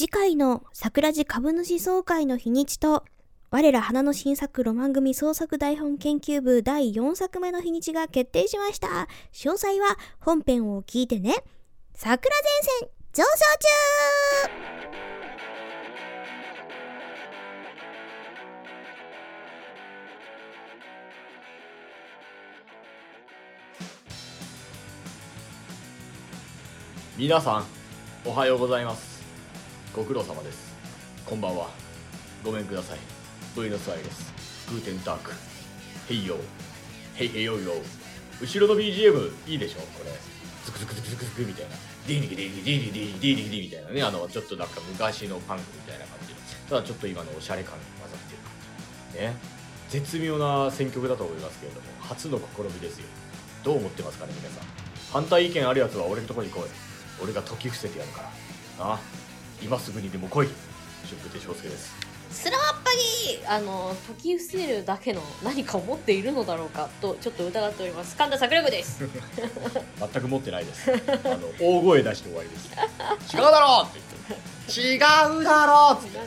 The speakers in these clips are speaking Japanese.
次回の桜地株主総会の日にちと、我ら花の新作ロマン組創作台本研究部第4作目の日にちが決定しました。詳細は本編を聞いてね。桜前線上昇中皆さんおはようございますご苦労様です。こんばんは。ごめんください。ブエノスアイレス Guten Tag。Hey yo。Hey hey yo yo。後ろの BGM いいでしょ？これ。ズクズクズクズクズクみたいな。ディーリギディーリギディリディリギディリディみたいなねあのちょっとなんか昔のパンクみたいな感じただちょっと今のおしゃれ感が混ざってる感じね絶妙な選曲だと思いますけれども初の試みですよどう思ってますかね皆さん反対意見あるやつは俺のところに来い俺が解き伏せてやるからああ今すぐにでも来い。春風亭昇介です。スラッパギーあの解き伏せるだけの何かを持っているのだろうかとちょっと疑っております。神田桜子です。全く持ってないです。あの大声出して終わりです違うだろ！うって言って違うだろ！うって。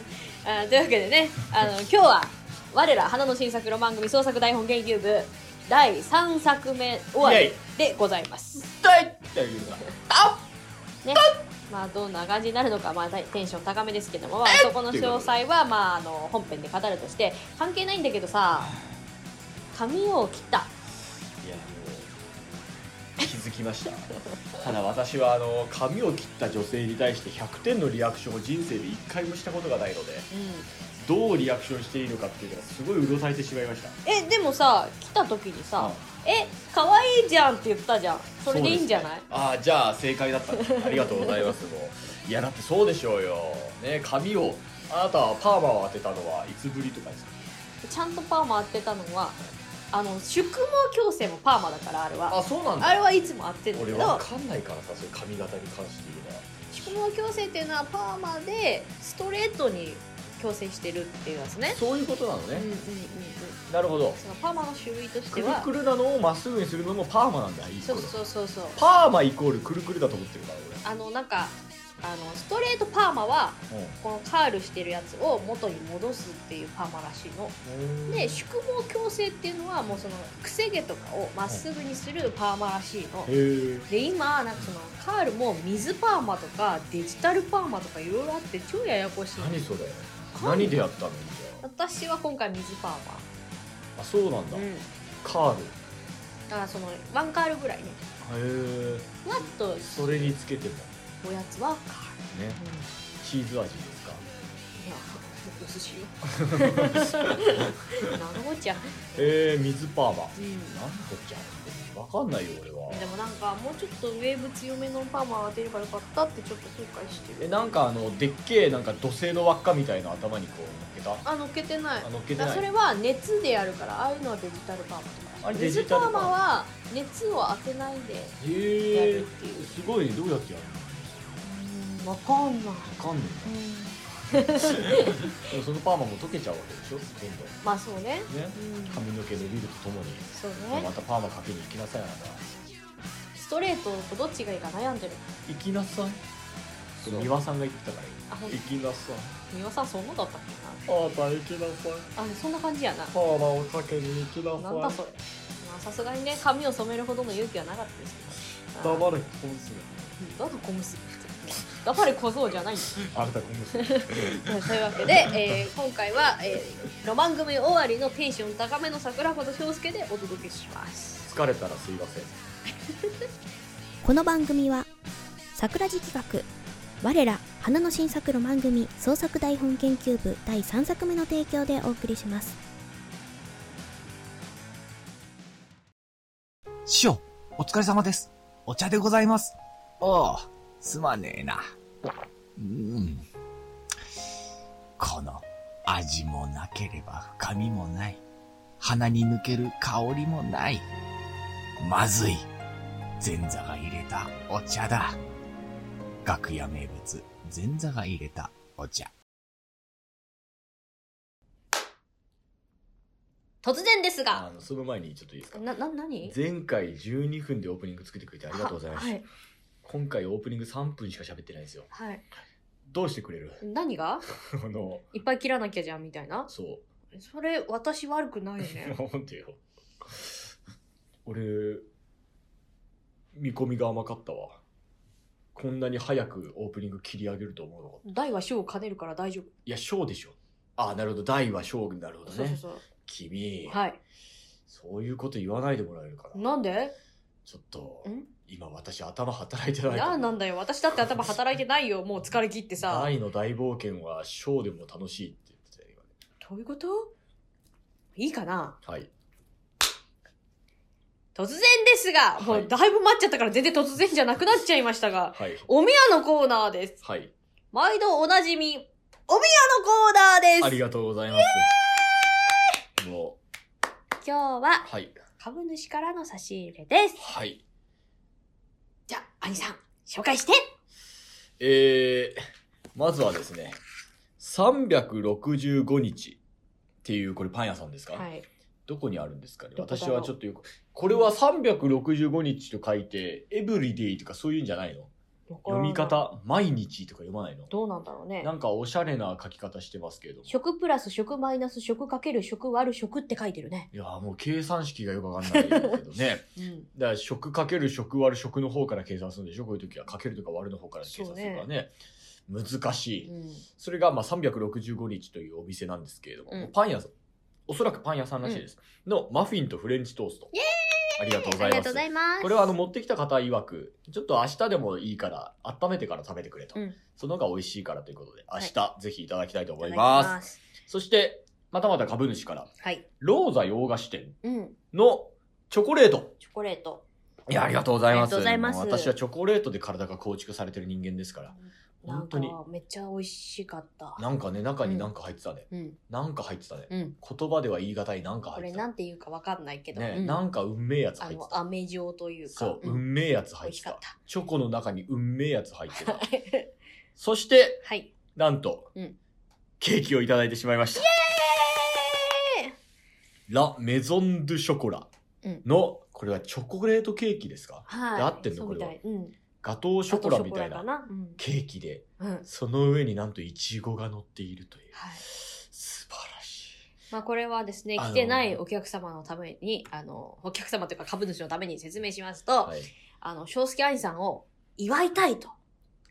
あというわけでねあの今日は我ら花の新作ロマン組創作台本研究部第3作目終わりでございます。ねまあどんな感じになるのか、まあ、テンション高めですけども、まあ、そこの詳細は、まあ、あの本編で語るとして関係ないんだけどさ髪を切った。いやもう気づきました。ただ私はあの髪を切った女性に対して100点のリアクションを人生で1回もしたことがないのでうどうリアクションしていいのかっていうのがすごいうろたえてしまいました。ん、えでもさ来た時にさ「え可愛いじゃん」って言ったじゃん。それでいいんじゃない？ああじゃあ正解だった。ありがとうございますもう。いやだってそうでしょうよ。ね髪をあなたはパーマを当てたのはいつぶりとかですか？ちゃんとパーマ当てたのはあの宿毛矯正もパーマだからあれは。あそうなんだ。あれはいつも当てるんだけど。俺わかんないからさそういう髪型に関して言うのは。宿毛矯正っていうのはパーマでストレートに矯正してるっていうやつねそういうことなのね、うんうんうんうんなるほど。そのパーマの種類としくるては。くるなのをまっすぐにするのもパーマなんだいいそうそうそうそう。パーマイコールくるくるだと思ってるからあのなんかあのストレートパーマは俺このカールしてるやつを元に戻すっていうパーマらしいの。うんで宿毛矯正っていうのはもうそのくせ毛とかをまっすぐにするパーマらしいの。で今なんかそのカー。ルも水パーマとかデジタルパーマとかいろいろあって超ややこしいの何それ何でやったの私は今回水パーマああそうなんだ、うん。カール。だからそのワンカールぐらいね。へえふわっと。それにつけても。おやつはカール、ね。うん、いチーズ味ですか？やお寿司よ。何のこっちゃ、えー、水パーマ。うん、なんこっちゃわかんないよ俺は。でもなんかもうちょっとウェーブ強めのパーマ当てればよかったってちょっと後悔してる。えなんかあのでっけえなんか土星の輪っかみたいな頭にこう乗っけた？あ乗っけてない。あ乗っけてない。それは熱でやるからああいうのはデジタルパーマとか。あれデジタルパーマ？マは熱を当てないでやるっていう。すごいね。どうやってやるの？うん分かんない、わかんない。うん、そのパーマも溶けちゃうわけでしょ？どんどん。まあそうね。ね？うん。髪の毛伸びるとともに。そうまねたパーマかけに行きなさいあなた。ストレートとどっちがいいか悩んでる。行きなさい。そう。三輪さんが言ってたから。行きなさい。三輪さんそんなだったっけあなた行きなさい。なあそんな感じやな。パーマをかけに行きなさい。なんだそれ。まあさすがにね髪を染めるほどの勇気はなかったですけど。黙れ小娘だと小娘って黙れ小僧じゃないんだ。あなたというわけで、えー今回は、えーロマン組終わりのテンション高めの桜子と翔介でお届けします。疲れたらすいません。この番組は桜地企画我ら花の新作ロマン組創作台本研究部第3作目の提供でお送りします。師匠、お疲れ様です。お茶でございます。おう、すまねえな。うん。この味もなければ深みもない。鼻に抜ける香りもない。まずい。前座が入れたお茶だ。楽屋名物、前座が入れたお茶。突然ですがあのその前にちょっといいですか？な、な、何？前回12分でオープニング作ってくれてありがとうございます、はい。今回オープニング3分しか喋ってないんですよはい。どうしてくれる？何が？あの、いっぱい切らなきゃじゃんみたいな。そう。それ、私悪くないよね。なんでよ。俺、見込みが甘かったわ。こんなに早くオープニング切り上げると思うのかった大は小を兼ねるから大丈夫。いや、小でしょ。あ、なるほど。大は小になるほどね。そうそうそう。君、はい。そういうこと言わないでもらえるかな。なんで？ちょっとん、今私頭働いてないななんだよ。私だって頭働いてないよ。もう疲れ切ってさ。大の大冒険は小でも楽しいって言ってたよ、今ね。どういうこと？いいかな？はい。突然ですが、もうだいぶ待っちゃったから全然突然じゃなくなっちゃいましたが、はい。おみやのコーナーです。はい。毎度おなじみ、おみやのコーナーです。ありがとうございます。も今日はう、はい。株主からの差し入れです。はい。じゃあ、兄さん、紹介してえー、まずはですね、365日っていう、これパン屋さんですか、はい。どこにあるんですかね？私はちょっとよく、これは365日と書いて、エブリデイとかそういうんじゃないの？読み方、毎日とか読まないの？どうなんだろうねな。んかおしゃれな書き方してますけれども。食プラス食マイナス食かける食割る食って書いてるね。いやーもう計算式がよくわかんないけどね。うん。だから食かける食割る食の方から計算するんでしょ？こういう時はかけるとか割るの方から計算するからね。難しい。うん。それがまあ365日というお店なんですけれども、うんパン屋さん、おそらくパン屋さんらしいです。のマフィンとフレンチトースト。イエありがとうございます。ありがとうございます。これはあの持ってきた方曰く、ちょっと明日でもいいから温めてから食べてくれと。うんその方が美味しいからということで、明はい日ぜひいただきたいと思います。ます。そして、またまた株主から、はい。ローザ洋菓子店うん。のチョコレート。チョコレート。いや、ありがとうございます。ありがとうございますもう私はチョコレートで体が構築されてる人間ですから。本当になんかめっちゃ美味しかった。なんかね、中になんか入ってたね。うん。なんか入ってたね。うん。言葉では言い難いなんかこれ入ってた。なんて言うかわかんないけど。ね、うんなんか運命やつあ入ってた。の、飴状というか。そう、ん運命やつ入ってた。チョコの中に運命やつ入ってた。た。そして、はい。なんと、うんケーキをいただいてしまいました。ラ・メゾン・ドゥ・ショコラの、これはチョコレートケーキですか？はい。で合ってんのそうみたいうん。ガトーショコラみたいな。ケーキで、うん。その上になんとイチゴが乗っているという。はい。素晴らしい。まあこれはですね、来てないお客様のために、あの、お客様というか株主のために説明しますと、はい。あの、翔介兄さんを祝いたいと。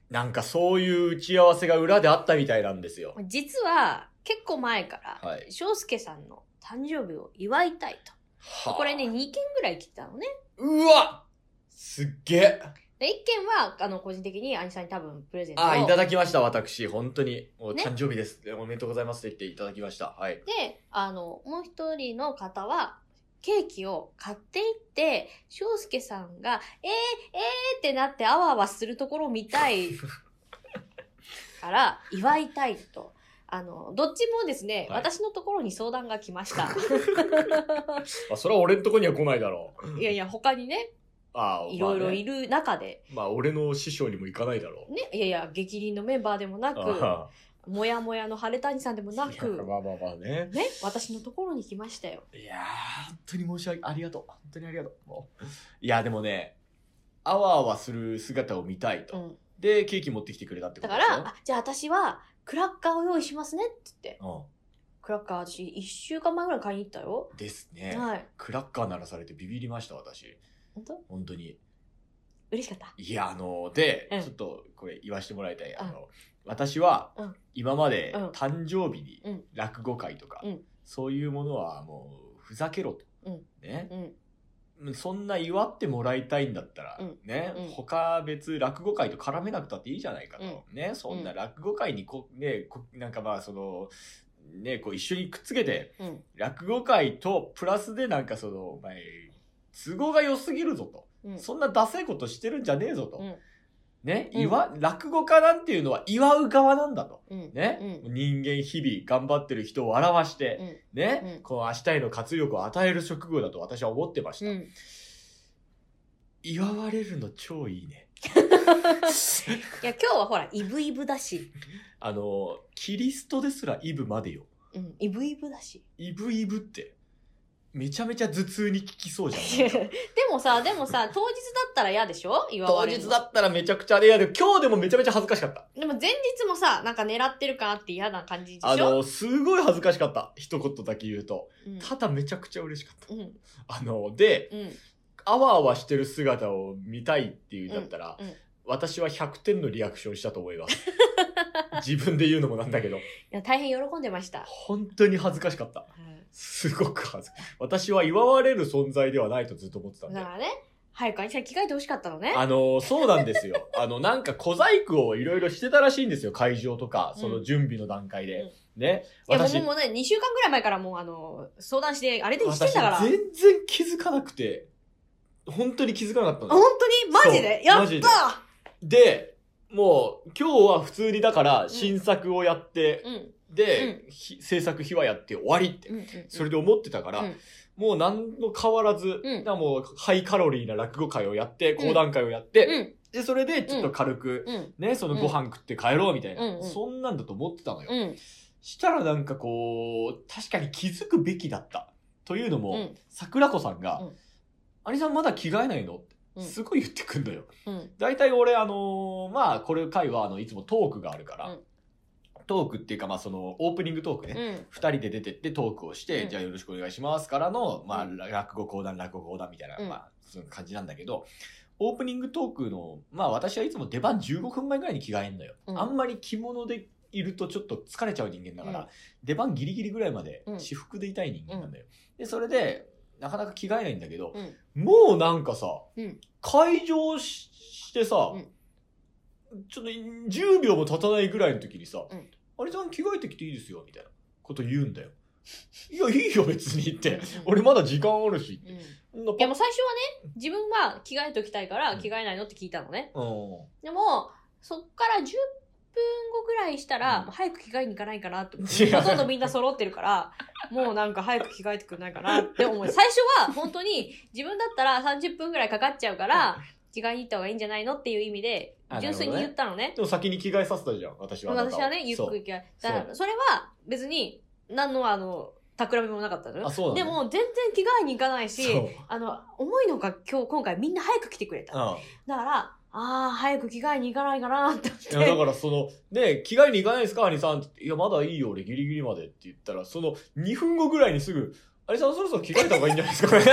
なんかそういう打ち合わせが裏であったみたいなんですよ。実は、結構前から、は介さんの誕生日を祝いたいと。はあこれね、2件ぐらい来てたのね。うわすっげえ。で、1件は、あの、個人的に兄さんに多分プレゼントを。あ、いただきました、私。本当に。もうね誕生日です。おめでとうございますって言っていただきました。はい。で、あの、もう一人の方は、ケーキを買っていって、翔介さんが、えー、えーってなってあわあわするところを見たい から、祝いたいと。あの、どっちもですね、はい私のところに相談が来ました。あ、それは俺のとこには来ないだろう。いやいや、他にね、ああ、いろいろいる。る中で、まあ、俺の師匠にも行かないだろう。ね、いやいや、激鱗のメンバーでもなく、あもやもやの晴れ谷さんでもあないく、まあまあまあね。ね、私のところに来ましたよ。いやー、本当に申し訳、ありがとう。本当にありがとう。もう。いや、でもね、あわあわする姿を見たいと。うん。で、ケーキ持ってきてくれたってことだから、あじゃあ私は、クラッカーを用意しますねって言って、うクラッカー私、一週間前ぐらい買いに行ったよ。ん。ですね。はい。クラッカー鳴らされてビビりました、私。本当？本当に。嬉しかった？いや、あの、で、うんちょっとこれ言わせてもらいたい。あの、私はうん、今までうん誕生日にうん落語会とかうん、そういうものはもう、ふざけろと。うんね。うん。そんな祝ってもらいたいんだったら、うんね、うん他別落語会と絡めなくたっていいじゃないかと。うね、そんな落語会にこ、ね、こなんかまあその、ね、こう一緒にくっつけて、うん。落語会とプラスでなんかその、お前、都合が良すぎるぞと。うん。そんなダセいことしてるんじゃねえぞと。うんね、うん祝、落語家なんていうのは祝う側なんだと。うん。ね、うん。人間日々頑張ってる人を笑わして、うん。ね、うんこの明日への活力を与える職業だと私は思ってました。うん。祝われるの超いいね。いや、今日はほら、イブイブだし。あの、キリストですらイブまでよ。うん。イブイブだし。イブイブって。めちゃめちゃ頭痛に効きそうじゃん。でもさ、でもさ、当日だったら嫌でしょ？祝当われるの日だったらめちゃくちゃあれやで、今日でもめちゃめちゃ恥ずかしかった。でも前日もさ、なんか狙ってるかなって嫌な感じでしょ？あの、すごい恥ずかしかった。一言だけ言うと。うん、ただめちゃくちゃ嬉しかった。うん、あの、で、うん、あわあわしてる姿を見たいっていうんだったら、うんうん私は100点のリアクションしたと思います。自分で言うのもなんだけど、いや、大変喜んでました。本当に恥ずかしかった。すごく恥ずかしい。私は祝われる存在ではないとずっと思ってたんで。だからね、早く兄さん着替えてほしかったのね。あの、そうなんですよ。あの、なんか小細工をいろいろしてたらしいんですよ。会場とか、その準備の段階で。ね。いや、も私う、もうね、2週間ぐらい前からもう、あの、相談して、あれでしてん私だから。全然気づかなくて、本当に気づかなかったあ、本の。当に？マジで？やったで、もう、今日は普通にだから、新作をやって、うん。で、ひ制作秘話やって終わりって、うん。うん。それで思ってたから、うんもう何の変わらず、うんもうハイカロリーな落語会をやって、ん講談会をやって、うん。で、それでちょっと軽く、うん。ね、そのご飯食って帰ろうみたいな、うんうんそんなんだと思ってたのよ。うん。したらなんかこう、確かに気づくべきだった。というのも、うん桜子さんが、うん兄さんまだ着替えないの？すごい言ってくんのよ。うん。大体俺、あのーまあ、これ回は、あの、いつもトークがあるから、うんトークっていうか、まあ、その、オープニングトークね。うん。二人で出てってトークをして、うんじゃあよろしくお願いしますからの、まあ、うん落語講談、落語講談みたいな、うんまあ、そういう感じなんだけど、オープニングトークの、まあ私はいつも出番15分前ぐらいに着替えんのよ。うんあんまり着物でいるとちょっと疲れちゃう人間だから、うん出番ギリギリぐらいまでうん私服でいたい人間なんだよ。で、それで、なかなか着替えないんだけど、うん。もうなんかさ、うん会場ししてさ、うんちょっと10秒も経たないぐらいの時にさ、うんあれさん着替えてきていいですよ、みたいなこと言うんだよ。いや、いいよ、別にってうん。俺まだ時間あるし。うん。そんないや、もう最初はね、自分は着替えときたいからうん着替えないのって聞いたのね。うん。でも、そっから10分後ぐらいしたら、うん早く着替えに行かないかなって。ほとんどみんな揃ってるから、もうなんか早く着替えてくれないかなって思う。最初は本当に自分だったら30分ぐらいかかっちゃうから、着替えに行った方がいいんじゃないのっていう意味であ、純粋に言ったのね。でも先に着替えさせたじゃん、私は。私はね、ゆっくり着替え。だから、それは別に、何のあの、企みもなかったのよ。あそうなのでも、全然着替えに行かないしあの、重いのが今日、今回みんな早く来てくれた。うん。だから、ああ、早く着替えに行かないかなって思って。いや、だからその、ね、着替えに行かないですか、兄さんいや、まだいいよ、俺ギリギリまでって言ったら、その2分後ぐらいにすぐ、兄さんそろそろ着替えた方がいいんじゃないですか、これ。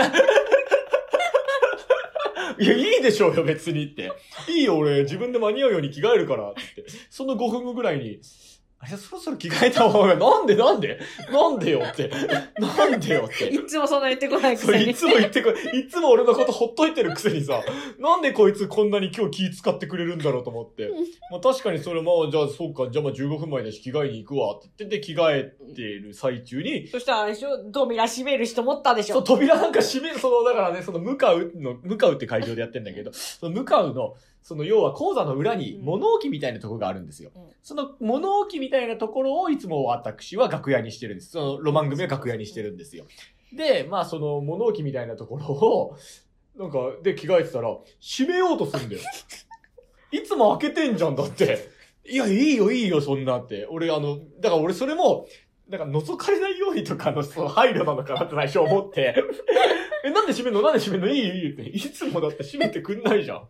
いや、いいでしょうよ、別にって。いいよ、俺、自分で間に合うように着替えるからって。その5分後ぐらいに、あれ、そろそろ着替えた方が、なんでなんで？なんでよって。なんでよって。いつもそんな言ってこないくせに。いつも言ってこい、いつも俺のことほっといてるくせにさ、なんでこいつこんなに今日気使ってくれるんだろうと思ってうん。まあ確かにそれまあ、じゃあそうか、じゃあまあ15分前だし着替えに行くわって言ってて着替えてる最中に、そしたらあれでしょ？扉閉める人思ったでしそう、ょ扉なんか閉める、その、だからね、その、向かうの、向かうって会場でやってんだけど、その、向かうの、その、要は講座の裏にうん物置みたいなところがあるんですよ。うんその物置みたいなところをいつも私は楽屋にしてるんです。その、ロマン組は楽屋にしてるんですよ。で、まあ、その物置みたいなところを、なんか、で着替えてたら、閉めようとするんだよ。いつも開けてんじゃん、だって。いや、いいよ、いいよ、そんなって。俺、あの、だから俺それも、なんか覗かれないようにとかのその配慮なのかなって最初思って。え、なんで閉めんの？なんで閉めんの？いいいいって。いつもだって閉めてくんないじゃん。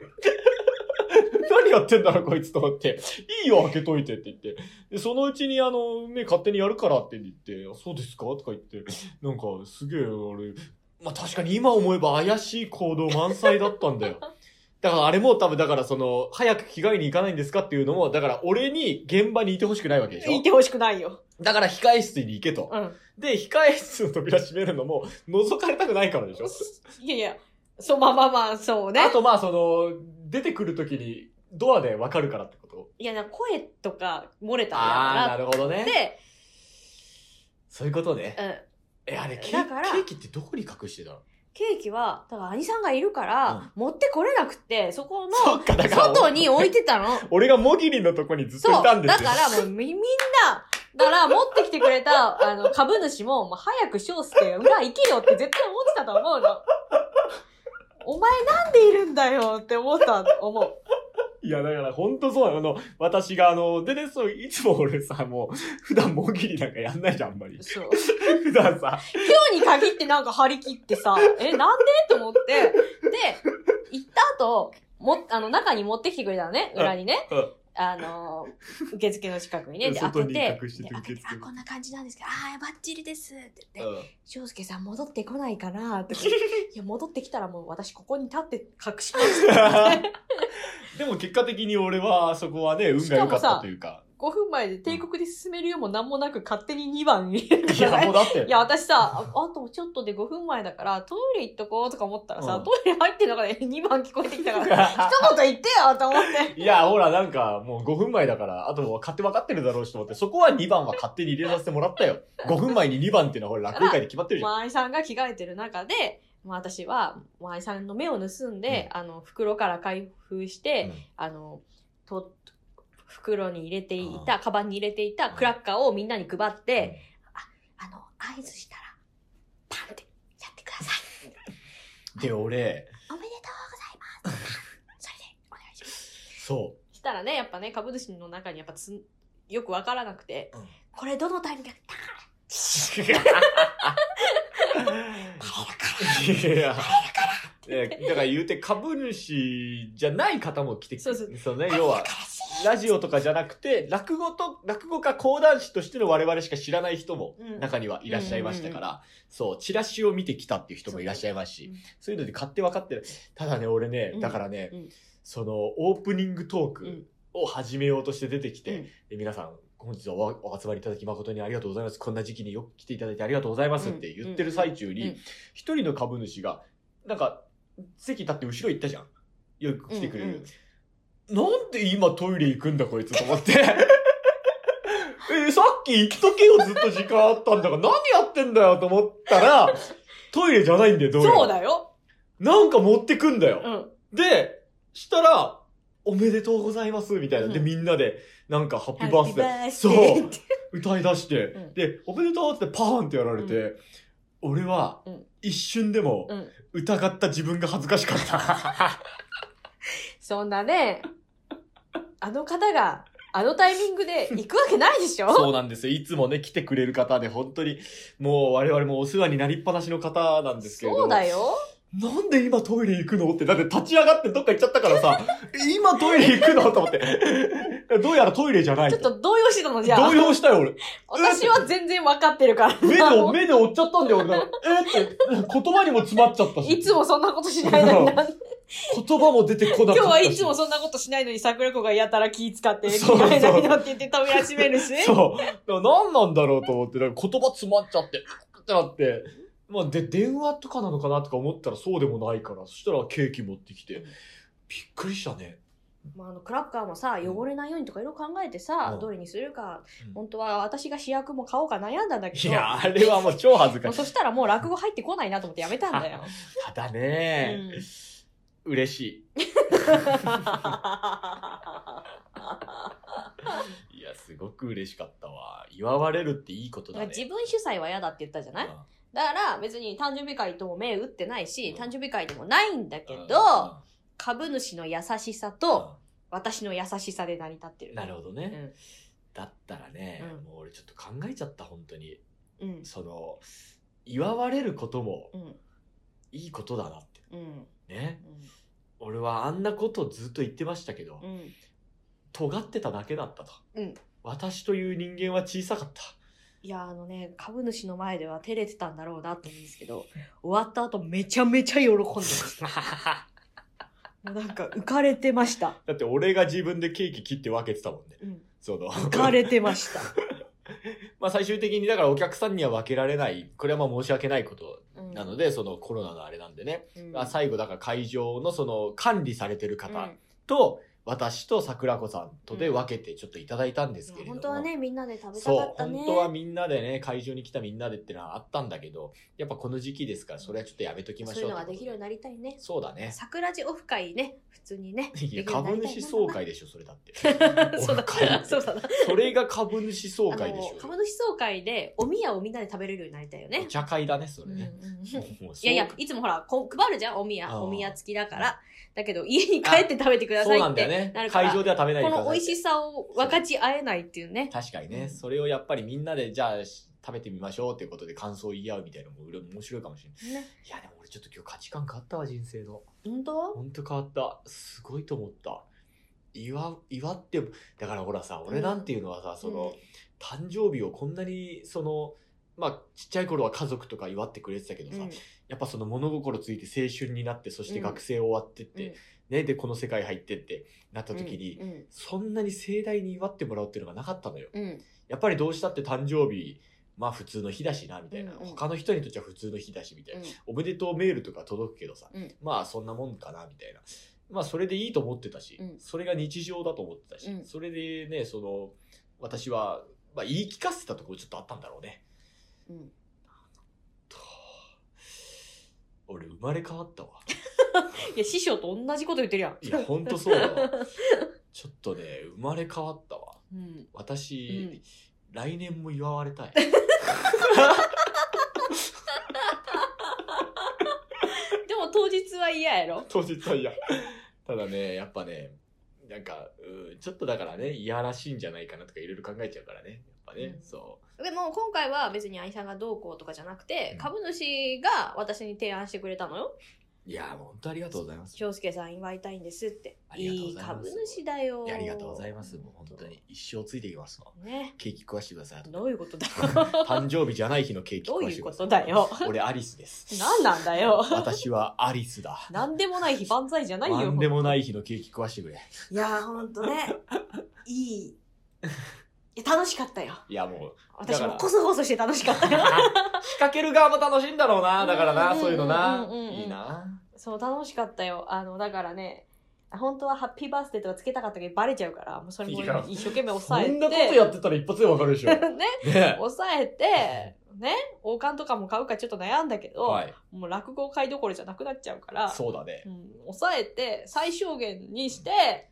何やってんだろ、こいつと思って。いいよ、開けといてって言って。で、そのうちにあの、ね、勝手にやるからって言って、あそうですか？とか言って、なんか、すげえ、あれ、まあ確かに今思えば怪しい行動満載だったんだよ。だからあれも多分だからその、早く着替えに行かないんですかっていうのも、だから俺に現場にいてほしくないわけでしょ？いてほしくないよ。だから控え室に行けと。うん。で、控え室の扉閉めるのも、覗かれたくないからでしょ？いやいや、そう、まあまあまあ、そうね。あとまあその、出てくるときにドアでわかるからってこと？いや、声とか漏れたらああ、ななるほどね。って、そういうことね。うん。え、あれケーだからケーキってどこに隠してたの？ケーキは、だから兄さんがいるから、持ってこれなくって、そこの、そっか。外に置いてたの。俺がモギリのとこにずっとそう。いたんですよ。だからもうみ、みんな、だから持ってきてくれた、あの、株主も、もう早く翔介が裏行けよって絶対思ってたと思うの。お前なんでいるんだよって思った、思う。いや、だから本当そうなの。あの、私があの、でね、そう、いつも俺さ、もう、普段もぎりなんかやんないじゃん、あんまり。そう。普段さ、今日に限ってなんか張り切ってさ、え、なんで？と思って、で、行った後、も、あの、中に持ってきてくれたのね、裏にね。うんあの、受付の近くにね、で、開けて、開けてあ、こんな感じなんですけど、ああ、バッチリですって言って、うん翔介さん戻ってこないかなとか、いや、戻ってきたらもう私ここに立って隠しました、ね。でも結果的に俺は、そこはね、運が良かったというか。5分前で帝国で進めるよもなんもなく勝手に2番入れるいや、もうだってい。や、私さ、ああとちょっとで5分前だから、トイレ行っとこうとか思ったらさ、うんトイレ入ってんのから2番聞こえてきたから、一言言ってよと思って。いや、ほら、なんか、もう5分前だから、あともう勝手分かってるだろうしと思って、そこは2番は勝手に入れさせてもらったよ。5分前に2番っていうのは、ほら、落語会で決まってるじゃん。まあ、愛さんが着替えてる中で、まあ私は、まあ愛さんの目を盗んで、あの、袋から開封して、あの、と、袋に入れていた、カバンに入れていたクラッカーをみんなに配って、あの、合図したら、パンってやってください。で、俺、おめでとうございます。それで、お願いします。そしたらね、やっぱね、株主の中にやっぱつよくわからなくて、うん。これどのタイミングで、う。い。や、えだから言うて株主じゃない方も来てそうそう。そうね、要は、ラジオとかじゃなくて、落語と、落語家講談師としての我々しか知らない人もうん。中にはいらっしゃいましたから、そう、チラシを見てきたっていう人もいらっしゃいますし、そういうので買って分かってる。ただね、俺ねう、ん。だからね、うん。その、オープニングトークうんを始めようとして出てきて、皆さん、本日はおお集まりいただき誠にありがとうございます。こんな時期によく来ていただいてありがとうございますって言ってる最中うん。に、一人の株主が、なんか、席立って後ろ行ったじゃん。よく来てくれる。なんで今トイレ行くんだこいつと思って。え、さっき言っとけよずっと時間あったんだから何やってんだよと思ったら、トイレじゃないんだよ、どうそうだよ。なんか持ってくんだよ。うん。で、したら、おめでとうございます、みたいな。で、うんみんなで、なんか、ハッピーバースデー。そう。歌い出して、うんで、おめでとうってパーンってやられて、う俺はうん、一瞬でもう、ん。疑った自分が恥ずかしかった。そんなね、あの方が、あのタイミングで行くわけないでしょ？そうなんですよ。いつもね、来てくれる方で、本当に、もう我々もお世話になりっぱなしの方なんですけれど。そうだよ。なんで今トイレ行くの？って、だって立ち上がってどっか行っちゃったからさ、え 今トイレ行くの？と思って。どうやらトイレじゃないちょっと動揺してたのじゃあ。動揺したよ、俺。私は全然分かってるから。目で、目で追っちゃったんだよ、俺。え？って、言葉にも詰まっちゃったし。いつもそんなことしないのにな。言葉も出てこなかったし。今日はいつもそんなことしないのに桜子がやたら気使って、着替えないのって言って扉閉めるしね。そう。何なんだろうと思って、なんか言葉詰まっちゃって、ってなって。まあ、で、電話とかなのかなとか思ったらそうでもないから、そしたらケーキ持ってきて、うんびっくりしたね。まあ、あの、クラッカーもさ、汚れないようにとかいろいろ考えてさ、うんどれにするか、うん本当は私が主役も買おうか悩んだんだけど、いや、あれはもう超恥ずかしい。そしたらもう落語入ってこないなと思ってやめたんだよ。ただね、嬉しい。いや、すごく嬉しかったわ。祝われるっていいことだね。自分主催は嫌だって言ったじゃない？うんだから別に誕生日会とも目打ってないし、うん誕生日会でもないんだけど、株主の優しさうんと私の優しさで成り立ってる。なるほどね。うん。だったらね、うんもう俺ちょっと考えちゃった、本当に。うん。その、祝われることもうん。いいことだなって。うん。ね。俺はあんなことをずっと言ってましたけど、うん。尖ってただけだったと。うん私という人間は小さかった。いや、あのね、株主の前では照れてたんだろうなと思うんですけど、終わった後めちゃめちゃ喜んでました。なんか浮かれてました。だって俺が自分でケーキ切って分けてたもんね。うん。その。浮かれてました。まあ最終的にだからお客さんには分けられない。これはまあ申し訳ないことうんなので、そのコロナのあれなんでね。うんあ最後だから会場のその管理されてる方うんと、私と桜子さんとで分けてちょっといただいたんですけれども。本当はね、みんなで食べたそう、かったね。本当はみんなでね、会場に来たみんなでってのはあったんだけど、やっぱこの時期ですから、それはちょっとやめときましょうそういうのができるようにななりたいね。そうだね。桜地オフ会ね、普通にね。いや、株主総会でしょ、それだって。そうだそうだな。それが株主総会でしょ。株主総会でお宮をみんなで食べれるようになりたいよおね。茶会だね、それね。いやいや、いつもほら、こ配るじゃん、お宮。あーお宮付きだから。だけど、家に帰って食べてくださいって。なる。から会場では食べないこの美味しさを分かち合えないっていうね。確かにね、うんそれをやっぱりみんなで、じゃあ、し食べてみましょうっていうことで感想を言い合うみたいなのも面白いかもしれない。ねいや、でも俺ちょっと今日価値観変わったわ、人生の。本当？はほんと変わった。すごいと思った。祝う、祝っても、だからほらさ、俺なんていうのはさ、その、誕生日をこんなに、その、まあ、ちっちゃい頃は家族とか祝ってくれてたけどさ、うんやっぱその物心ついて青春になって、そして学生終わってって、うんね、で、この世界入ってってなった時に、うんそんなに盛大に祝ってもらうっていうのがなかったのよ。うんやっぱりどうしたって誕生日、まあ普通の日だしな、みたいな。うんうん他の人にとっては普通の日だし、みたいな。うんおめでとうメールとか届くけどさ、うんまあそんなもんかな、みたいな。まあそれでいいと思ってたし、うんそれが日常だと思ってたし、うんそれでね、その、私は、まあ言い聞かせてたところちょっとあったんだろうね。うんと俺生まれ変わったわ。いや、師匠と同じこと言ってるやん。いや、ほんとそうだわ。ちょっとね、生まれ変わったわ。うん。私、うん来年も祝われたい。でも当日は嫌やろ当日は嫌。ただね、やっぱね、なんか、うんちょっとだからね、いやらしいんじゃないかなとかいろいろ考えちゃうからね。ぱね、うんそでも今回は別に愛さんがどうこうとかじゃなくて、うん株主が私に提案してくれたのよ。う。いや、本当ありがとうございます。翔介さん祝いたいんですって。いいい株主だよ。ありがとうございます。もう本当に。一生ついていきますわ。ね。ケーキ食わしてください。どういうことだ？よ。誕生日じゃない日のケーキどういうこ。とだよ。俺アリスです。何なんだよ。私はアリスだ。なんでもない日万歳じゃないよ。なんでもない日のケーキ食わしてくれ。いやー、ほんとね。いい。いや楽しかったよ。いやもう、私もコソコソして楽しかったよ。仕掛ける側も楽しいんだろうな。だからな、うんそういうのな。いいな。そう、楽しかったよ。あの、だからね、本当はハッピーバースデーとかつけたかったけどバレちゃうから、もうそれも一生懸命そ抑えて。んなことやってたら一発でわかるでしょ。ねね、抑えて、ね、王冠とかも買うかちょっと悩んだけど、はい。もう落語会どころじゃなくなっちゃうから、そうだねう。ん、抑えて、最小限にして、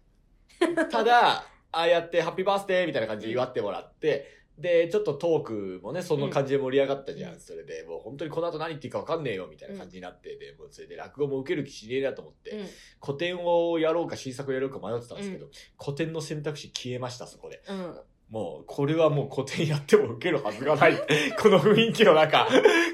ただ、ああやってハッピーバースデーみたいな感じで祝ってもらって、で、ちょっとトークもね、その感じで盛り上がったじゃん。うんそれで、もう本当にこの後何言っていいか分かんねえよみたいな感じになって、で、もうそれで落語も受ける気しねえなと思って、うん、古典をやろうか新作をやろうか迷ってたんですけど、古典の選択肢消えました、そこで。うん。もう、これはもう古典やっても受けるはずがない。この雰囲気の中、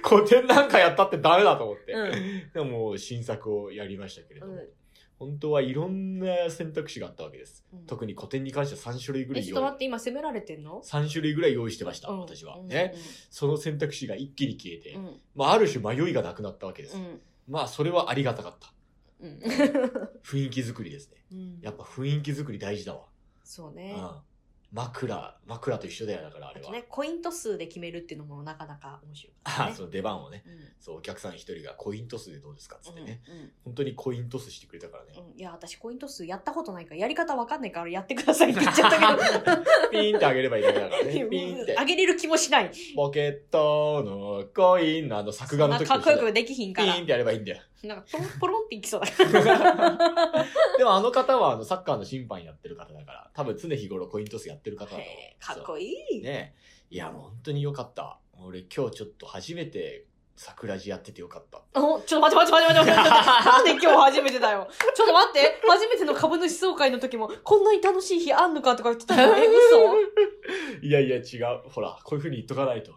古典なんかやったってダメだと思って。うんでももう新作をやりましたけれども、うん本当はいろんな選択肢があったわけです。うん特に古典に関しては3種類ぐらえ、い用意ちょっと待って、今責められてんの？3種類ぐらい用意してました、うん私は。うんね。その選択肢が一気に消えて、うん。まあ、ある種迷いがなくなったわけです。うん。まあ、それはありがたかった。うん。雰囲気作りですね。うんやっぱ雰囲気作り大事だわ。そうね。うん。枕、枕と一緒だよ、だからあれは。ね、コイント数で決めるっていうのもなかなか面白いかあ あ。その出番をね。うんそう、お客さん一人がコイントスでどうですかっつってね。うんうん本当にコイントスしてくれたからね。うんいや、私コイント数やったことないから、やり方わかんないからやってくださいって言っちゃったけ ピーンってあげればいいだけだからど。ね。ピーンってあ。げれる気もしない。ポケットのコインのあの作画の時かっこよくピできひんから。ーンってやればいいんだよ。なんかポロンポロンっていきそうだから。でもあの方はあのサッカーの審判やってる方だから、多分常日頃コイントスやってる方だと思うかっこいい。ねいや、もう本当によかった。俺今日ちょっと初めて桜地やっててよかった。おちょっと待って待って待って待って待って。なんで今日初めてだよ。ちょっと待って。初めての株主総会の時も、こんなに楽しい日あんのかとか言ってたよ。え、嘘？いやいや違う。ほら、こういう風に言っとかないと。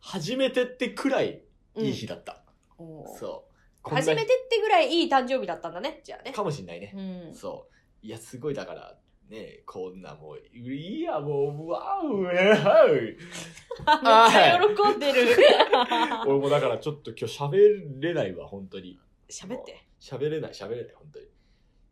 初めてってくらいいい日だった。おーそう。初めてってぐらいいい誕生日だったんだね。じゃあね。かもしんないね。うん。そう。いや、すごいだから、ねこんなもう、いや、もう、わうえはう めっちゃ喜んでる。俺もだからちょっと今日喋れないわ、本当に。喋って。喋れない、喋れない、本当に。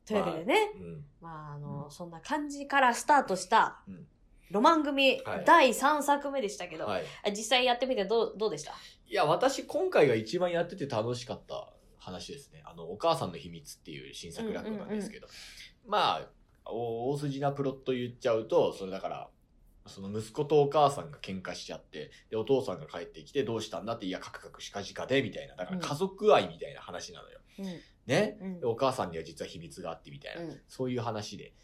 というわけでね。うん。まあ、あの、そんな感じからスタートしたうん、ロマン組はい第3作目でしたけど、はい。あ実際やってみてどう、どうでした？いや、私、今回が一番やってて楽しかった話ですね。あの、お母さんの秘密っていう新作落語なんですけど。まあ、お大筋なプロット言っちゃうと、それだから、その息子とお母さんが喧嘩しちゃって、で、お父さんが帰ってきてどうしたんだって、いや、カクカクしかじかで、みたいな。だから家族愛みたいな話なのよ。うん。ね、うんでお母さんには実は秘密があってみたいな。うんそういう話で。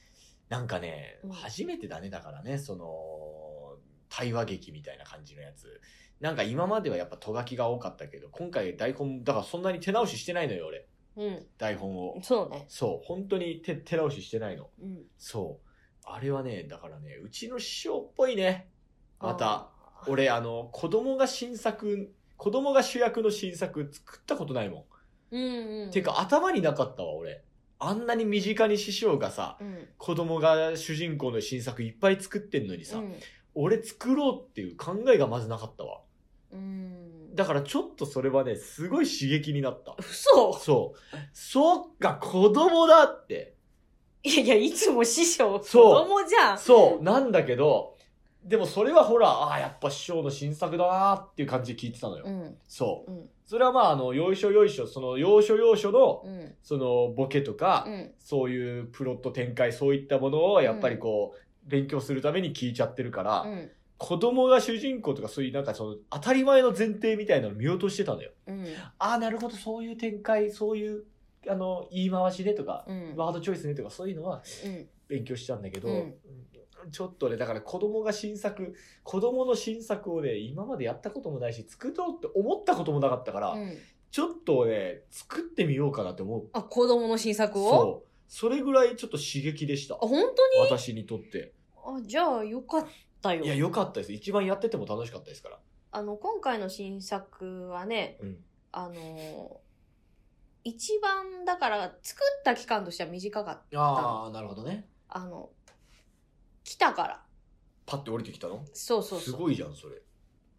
なんかね、うん初めてだね、だからね、その、対話劇みたいな感じのやつ。なんか今まではやっぱとがきが多かったけど、今回台本、だからそんなに手直ししてないのよ、俺。うん。台本を。そうね。そう、本当に手手直ししてないの。うん。そう。あれはね、だからね、うちの師匠っぽいね。また、あー。俺、あの、子供が新作、子供が主役の新作作ったことないもん。うんうん。ていうか、頭になかったわ、俺。あんなに身近に師匠がさ、うん。子供が主人公の新作いっぱい作ってんのにさ、うん。俺作ろうっていう考えがまずなかったわ。うん。だからちょっとそれはね、すごい刺激になった。嘘そう。そっか、子供だって。いやいや、いつも師匠、子そう供じゃん。そう、なんだけど、でもそれはほら、ああ、やっぱ師匠の新作だなっていう感じで聞いてたのよ。うん。そう。うん。それはまあ、あの、よいしょよいしょ、その、要所要所の、うん。その、ボケとか、うん。そういうプロット展開、そういったものを、やっぱりこう、勉強するために聞いちゃってるから、うん。子供が主人公とかそういうなんかその、当たり前の前提みたいなの見落としてたのよ。うん。ああ、なるほど、そういう展開、そういう、あの、言い回しねとか、うん。ワードチョイスねとか、そういうのはうん。勉強したんだけど、うんちょっとね、だから子供が新作、子供の新作をね、今までやったこともないし、作ろうって思ったこともなかったから、うん。ちょっとね、作ってみようかなって思う。あ、子供の新作を？そう。それぐらいちょっと刺激でしたあ、。本当に？私にとって。あ、じゃあ、よかったよ。いや、良かったです。一番やってても楽しかったですから。あの、今回の新作はね、うん。あのー一番、だから、作った期間としては短かった。ああ、なるほどね。あの、来たから。パッて降りてきたの？そうそうそう。すごいじゃん、それ。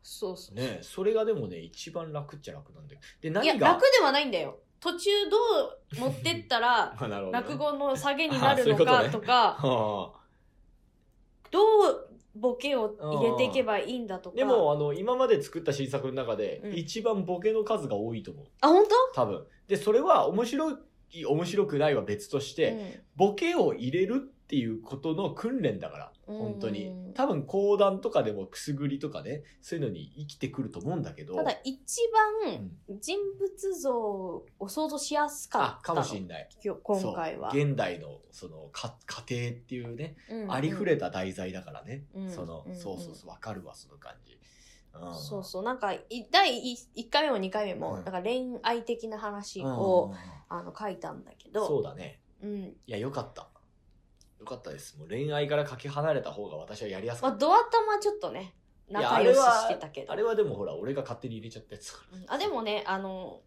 そうそう。ねそれがでもね、一番楽っちゃ楽なんだよ。で、いや、何が？楽ではないんだよ。途中どう持ってったら、落語の下げになるのかとか、は あどうボケを入れていけばいいんだとか。でも、あの、今まで作った新作の中で、うん一番ボケの数が多いと思う。あ、本多分。で、それは面白い、面白くないは別とし当て、ボケを入れるっていうことの訓練だから、うん本当にうん。多分講談とかでもくすぐりとかね、そういうのに生きてくると思うんだけど。ただ一番人物像を想像しやすかあっ、たの。かもしんない。今回は。現代の、その、か家庭っていうね、うんありふれた題材だからね。うんその、うんそうそうそう、わかるわ、その感じ。うんそうそう。なんか、い第1回目も2回目も、うんだから恋愛的な話うんを、あの、書いたんだけど、そうだね。うん。いや、よかった。よかったです。もう恋愛からかけ離れた方が私はやりやすかまあ、った。ドア玉ちょっとね、仲良ししてたけど。あれはでもほら、俺が勝手に入れちゃったやつうんあ、でもね、あの、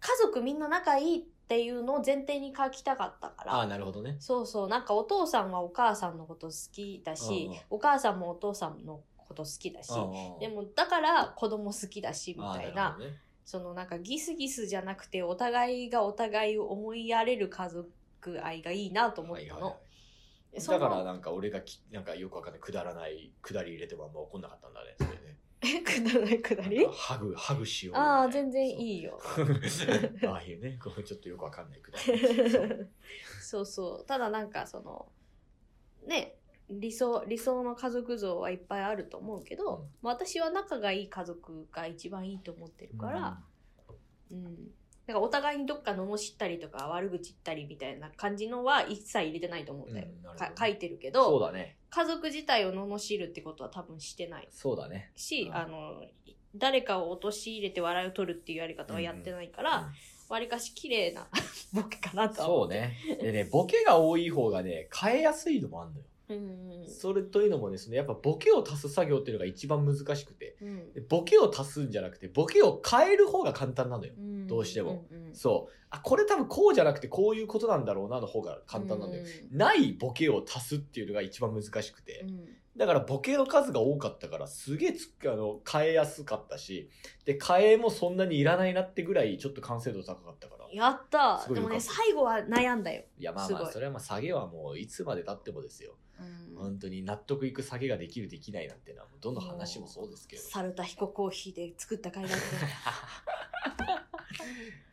家族みんな仲いいっていうのを前提に書きたかったから。ら。ああ、なるほどね。そうそう、なんかお父さんはお母さんのこと好きだし、お母さんもお父さんのこと好きだし、でもだから子供好きだしみああたいなねそのなんかギスギスじゃなくてお互いがお互いを思いやれる家族愛がいいなと思ったの。はいはいはいだからなんか俺がきなんかよくわかんないくだらないくだり入れてもあんま怒んなかったんだねそれね。え くだらないくだり？なんかハグハグしようああ、みたいな。全然いいよ。ああいうねこうちょっとよくわかんないくだりそう。そうそう。ただなんかその、ね、理想、理想の家族像はいっぱいあると思うけど、うん。私は仲がいい家族が一番いいと思ってるから、うん。だからお互いにどっか罵ったりとか悪口言ったりみたいな感じのは一切入れてないと思うんだよ。うん書いてるけそうど、だね。家族自体を罵るってことは多分してない。そうだね。し、うん。あの、誰かを陥れて笑いを取るっていうやり方はやってないから、わりかし綺麗な ボケかなとそうね。でねボケが多い方がね変えやすいのもあんのよ。うんそれというのもねそのやっぱボケを足す作業っていうのが一番難しくて。うん。でボケを足すんじゃなくてボケを変える方が簡単なのよ。うんどうしても。うんうんそう。あこれ多分こうじゃなくてこういうことなんだろうなの方が簡単なんだよ。ないボケを足すっていうのが一番難しくて。う、ん。だからボケの数が多かったからすげえつあの変えやすかったし。で変えもそんなにいらないなってぐらいちょっと完成度高かったから。いやった。でもね最後は悩んだよ、やまあますあそれはまあ下げはもういつまでたってもですよ。うん。本当に納得いく下げができるできないなんてのはどの話もそうですけど。サルタヒココーヒーで作った会だっ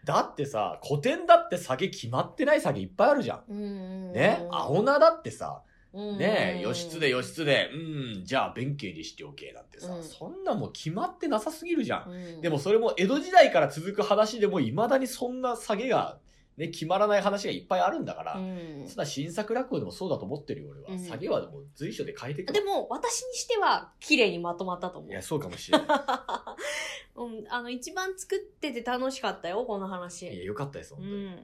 だってさ古典だって下げ決まってない下げいっぱいあるじゃん。てうんね？青菜だってさうんねえ、義経義経、うん、じゃあ弁慶にしておけなんてさ、うんそんなもう決まってなさすぎるじゃん。うんでもそれも江戸時代から続く話でも未だにそんな下げが、ね、決まらない話がいっぱいあるんだから、うんそんな新作落語でもそうだと思ってるよ、俺は。うん下げはもう随所で変えていく。でも私にしては綺麗にまとまったと思ういや、そうかもしれない。うん、あの、一番作ってて楽しかったよ、このいや、話。よかったです、う本当に。ん。も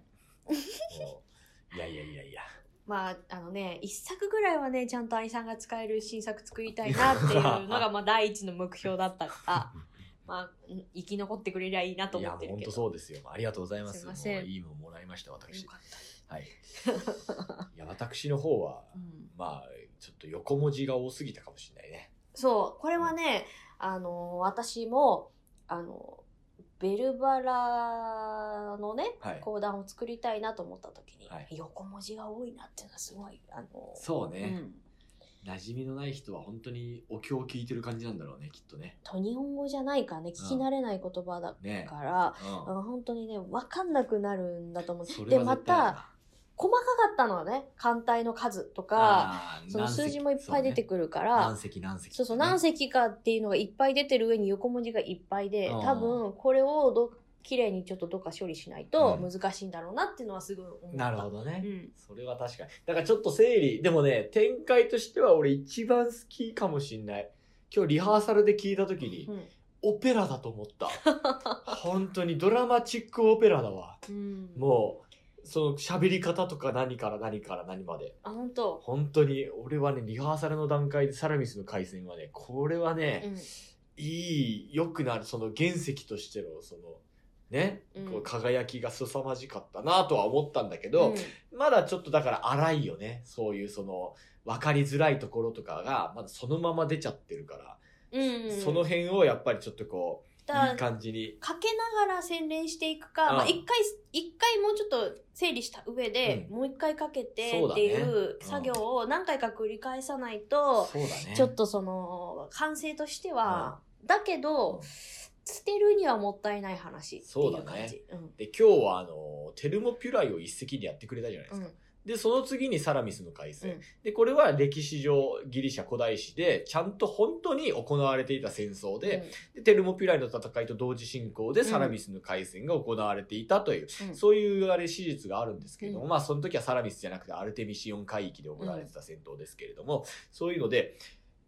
ういやいやいやいや。まあ、あのね、一作ぐらいはね、ちゃんと愛さんが使える新作作りたいなっていうのが、まあ、第一の目標だったから、まあ、うん生き残ってくれりゃいいなと思ってるけど。そうですよ。ありがとうございます。すいませんいいもんもらいました、私はい。いや、私の方はた。、うんまあ、ちょっと横文字が多すぎたかもしれないね。そう、これはね、あの、私も、あの、ベルバラのね、はい。講談を作りたいなと思った時に、はい横文字が多いなっていうのはすごい、あの、そうね。ん馴染みのない人は本当にお経を聞いてる感じなんだろうね、きっとね。と日本語じゃないからね、聞き慣れない言葉だねから、うん。あ本当にね、わかんなくなるんだと思う。それで、また、細かかったのはね、艦隊の数とか、その数字もいっぱい出てくるか何ら、席何席、そうそう、何席かっていうのがいっぱい出てる上に横文字がいっぱいで、うん多分、これをど、綺麗にちょっとどっか処理しないとうん難しいんだろうなっていうのはすごい思った。なるほどね。うん。それは確かに。だからちょっと整理。でもね、展開としては俺一番好きかもしんない。今日リハーサルで聞いた時に、うん。オペラだと思った。本当にドラマチックオペラだわ。うん、もう、その喋り方とか何から何から何まで。あ、本当。本当に、俺はね、リハーサルの段階でサラミスの回線はね、これはね、うん。いい、良くなる、その原石としての、その、ね、うんこう輝きが凄まじかったなとは思ったんだけど、まだちょっとだから荒いよね。そういうその、分かりづらいところとかが、まだそのまま出ちゃってるから、うん。うん。その辺をやっぱりちょっとこう、いい感じに。かけながら洗練していくか、うんまあ一回、一回もうちょっと整理した上で、うんもう一回かけてそうだねっていう作業を何回か繰り返さないと、そうだね。ちょっとその、完成としては、だけど、うん捨てるにはもったいない話っていう感じ。うんで、今日はあの、テルモピュライを一席でやってくれたじゃないですか。うんで、その次にサラミスの改正。うんで、これは歴史上ギリシャ古代史で、ちゃんと本当に行われていた戦争で、でテルモピュライの戦いと同時進行でサラミスの海戦が行われていたという、うんそういうあれ史実があるんですけれども、うんまあその時はサラミスじゃなくてアルテミシオン海域で行われてた戦闘ですけれども、そういうので、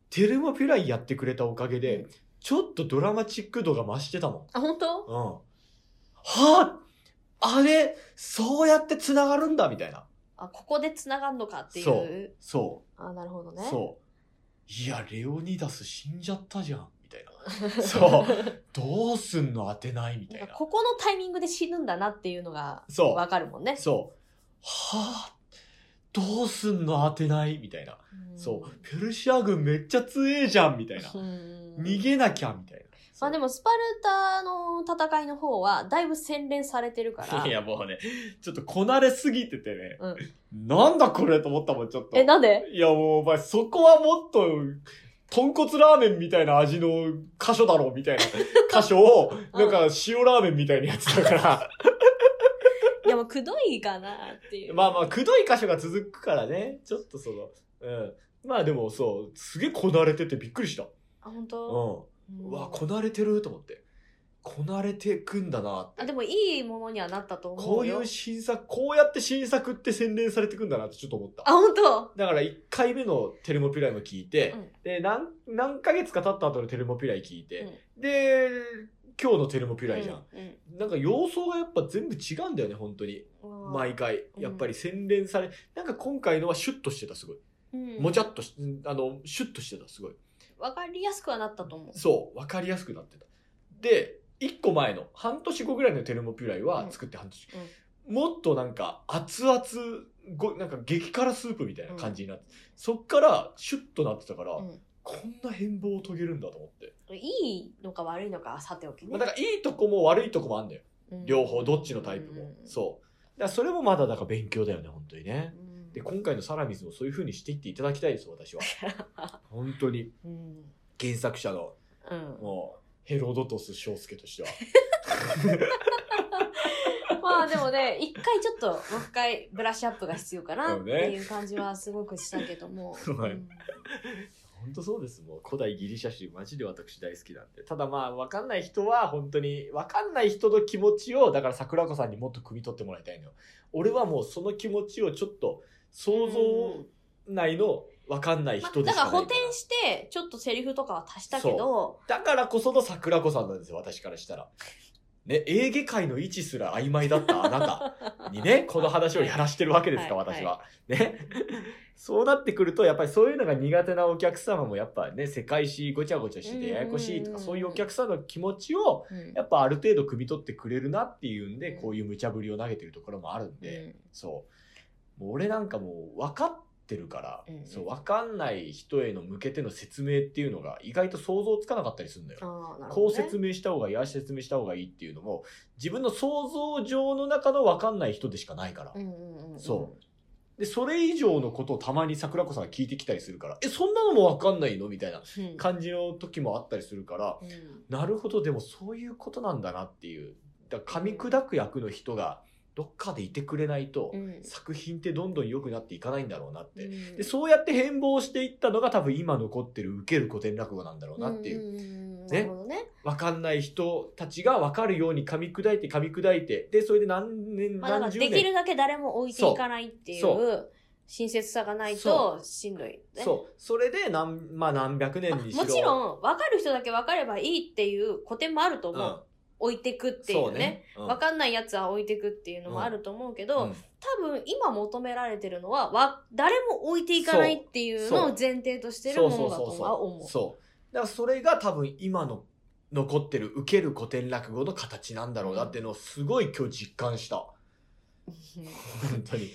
テルモピュライやってくれたおかげで、うんちょっとドラマチック度が増してたもん。あ、本当？うん。はああれ、そうやって繋がるんだみたいな。あ、ここで繋がんのかっていう。そうそう。あ、なるほどね。そう。いや、レオニダス死んじゃったじゃん、みたいな。そう。どうすんの当てないみたいな。なここのタイミングで死ぬんだなっていうのがそうわかるもんね。そう。はあ、どうすんの当てないみたいな。うんそう。ペルシア軍めっちゃ強えじゃん、みたいな。うん逃げなきゃ、みたいな。まあでもスパルタの戦いの方はだいぶ洗練されてるから。いや、もうね、ちょっとこなれすぎててね。うんなんだこれと思ったもん、ちょっと。え、なんで？いや、もう、お前、そこはもっと、豚骨ラーメンみたいな味の箇所だろ、みたいな 箇所を、なんか塩ラーメンみたいにやってたから。いやもうくどいかなっていう。まあまあ、くどい箇所が続くからね。ちょっとその、うん。まあでもそう、すげえこなれててびっくりした。あ、本う当？ん。うんうわ、こなれてると思って。こなれてくんだなって。あ、でもいいものにはなったと思うよ。こういう新作、こうやって新作って洗練されてくんだなってちょっと思った。あ、本当？だから1回目のテルモピュライも聞いて、うんで、何、何ヶ月か経った後のテルモピュライ聞いて、で、今日のテルモピュライじゃん。うん。なんか様相がやっぱ全部違うんだよね、本当に。うん。毎回。うんやっぱり洗練され、なんか今回のはシュッとしてた、すごい。うんもちゃっとし、あの、シュッとしてた、すごい。わかりやすくはなったと思う。そう、わかりやすくなってた。で、一個前の、半年後ぐらいのテルモピュライは作って半年。もっとなんか、熱々、ご、なんか激辛スープみたいな感じになって、そっからシュッとなってたから、うんこんな変貌を遂げるんだと思って。いいのか悪いのかはさておきね。まあ、だからいいとこも悪いとこもあんだよ。うん両方、どっちのタイプも。そう。だそれもまだだから勉強だよね、本当にね。うんで、今回のサラミスもそういう風にしていっていただきたいです、私は。本当に。うん。原作者の、うん。もう、ヘロドトス翔介としては。まあでもね、一回ちょっと、もう一回ブラッシュアップが必要かなっていう感じはすごくしたけども。はいうん本当そうです。もう古代ギリシャ史、マジで私大好きなんで。ただまあ、わかんない人は本当に、わかんない人の気持ちを、だから桜子さんにもっと汲み取ってもらいたいのよ。俺はもうその気持ちをちょっと想像内のわかんないま人でだからしかないから補填して、ちょっとセリフとかは足したけど、だからこその桜子さんなんですよ、私からしたら。ね、エーゲ海の位置すら曖昧だったあなたにね、この話をやらしてるわけですか、はい私は。ね。そうなってくると、やっぱりそういうのが苦手なお客様も、やっぱね、世界史ごちゃごちゃしててややこしいとか、そういうお客さんの気持ちを、うんやっぱある程度汲み取ってくれるなっていうんで、うんこういう無茶ぶりを投げてるところもあるんで、うんそう。もう俺なんかもう分かってるから、うんうんそう、分かんない人への向けての説明っていうのが意外と想像つかなかったりするんだよ。あーなるこう説明した方がいい、ああ説明した方がいいっていうのも、自分の想像上の中の分かんない人でしかないから。うんうんうんうんそで、それ以上のことをたまに桜子さんが聞いてきたりするから、え、そんなのも分かんないのみたいなうん感じの時もあったりするから、うんなるほど、でもそういうことなんだなっていう。だ噛み砕く役の人がどっかでいてくれないと、うん作品ってどんどん良くなっていかないんだろうなって。うんで、そうやって変貌していったのが多分今残ってる受ける古典落語なんだろうなっていう。ねなるほどね。わかんない人たちがわかるように噛み砕いて噛み砕いて、で、それで何年、何十年。できるだけ誰も置いていかないっていそう親切さがないそとしんどい、ね。そう。それで何、まあ何百年まあにしろ。もちろん、分かる人だけ分かればいいっていう古典もあるとうん、思う。置いてくっていうね。。うん分かんないやつは置いてくっていうのもあると思うけど、うん多分今求められてるのは、わ、誰も置いていかないっていうのを前提としてるものだとは思う。そう。だからそれが多分今の残ってる受ける古典落語の形なんだろうなっていうのをすごい今日実感した。本当に。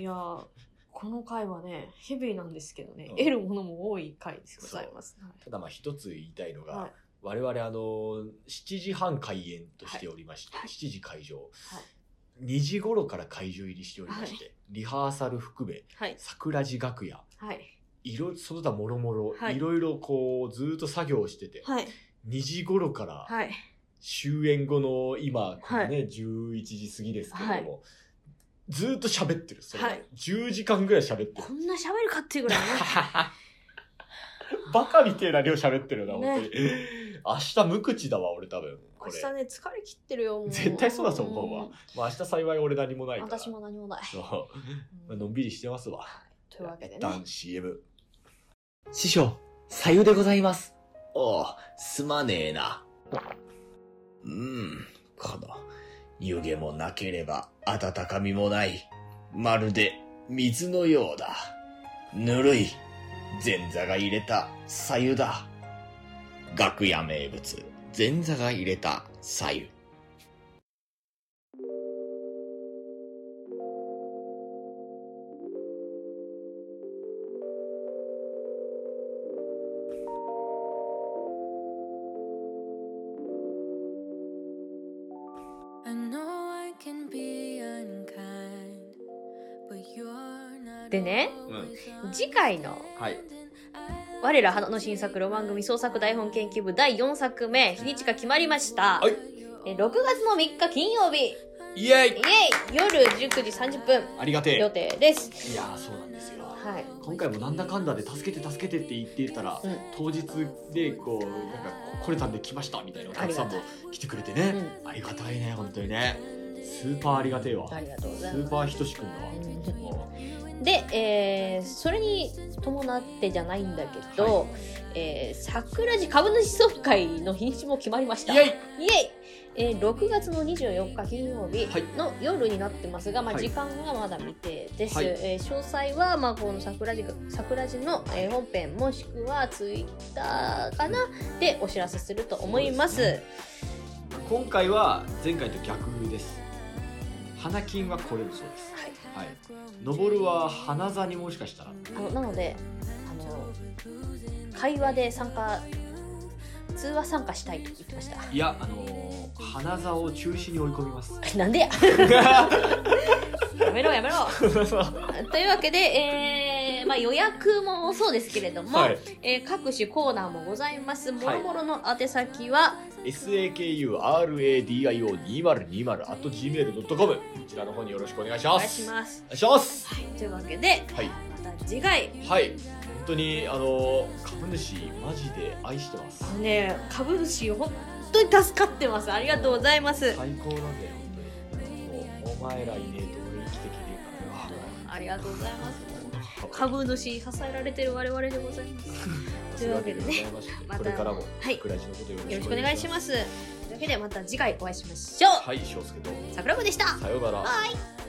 いやーこの回はね、ヘビーなんですけどね、うん得るものも多い回でございます。はいただまあ一つ言いたいのが、はい我々あの、7時半開演としておりまして、はい7時会場、はい2時頃から会場入りしておりまして、リハーサル含め、はい。桜地楽屋、はい。いろ、その他もろもろ、はいいろいろこう、ずーっと作業をしてて、はい。2時頃からはい。終演後の今、このね、11時過ぎですけれども、ずーっと喋ってる。それ、はい10時間ぐらい喋ってるこ。んな喋るかっていうぐらいね。バカみてえな量喋ってるな、ね本当に。明日無口だわ、俺多分。これ。明日ね、疲れ切ってるよ。もう絶対そうだと思うわ。まあ明日幸い俺何もないから。私も何もない。そう。まうんあのんびりしてますわ。というわけでね。一旦 CM。師匠、さゆでございます。おう、すまねえな。うん、この、湯気もなければ温かみもない。まるで水のようだ。ぬるい。前座が入れたさゆだ。楽屋名物。前座が入れたさゆでね、次回の、我ら花の新作ロマン組創作台本研究部第4作目、日にちが決まりました。はいえ6月の3日金曜日、イエイイェイ夜19時30分ありがて予え。定です。いやー、そうなんですよ。はい。今回もなんだかんだで助けて助けてって言ってたら、うん当日でこう、なんか来れたんで来ましたみたいなお客さんも来てくれてね。ありがたいね、本当にね。スーパーありがてえわ。ありがとうごスざいますー。パーひとしくんだわ。うんもで、えーそれに伴ってじゃないんだけど、はえー桜地株主総会の日にちも決まりました。イエイ。えー6月の24日金曜日はい。の夜になってますが、まあ、はい。時間はまだ未定です、はい。えー詳細は、まあ、この桜地桜地の、えー本編もしくはツイッターかな？でお知らせすると思います。そうで今回は前回と逆です。花金はこれるそうです。はいはい。登るは花座にもしかしたら。あのなのであの会話で参加通話参加したいと言ってましたいや、あのー花座を中止に追い込みます。なんでや やめろやめろ というわけで、えーまあ、予約もそうですけれども、はい。えー各種コーナーもございます。もはいろもろの宛先は、sakuradio2020.gmail.com こちらの方によろしくお願いしお願います。します。お願いします。はい、というわけで、はい。また次回、はい。本当に、あの、株主、マジで愛してますね、株主、本当に助かってます。ありがとうございます。最高なんだよ、本当に。お前らいねえと俺生きていけねえからよ。ありがとうございます。株主支えられてる我々でございます。というわけでね、またこれからもはいクラジのことよよろしくお願いします。というわけでまた次回お会いしましょう。はい翔介と桜子でした。さようならはい。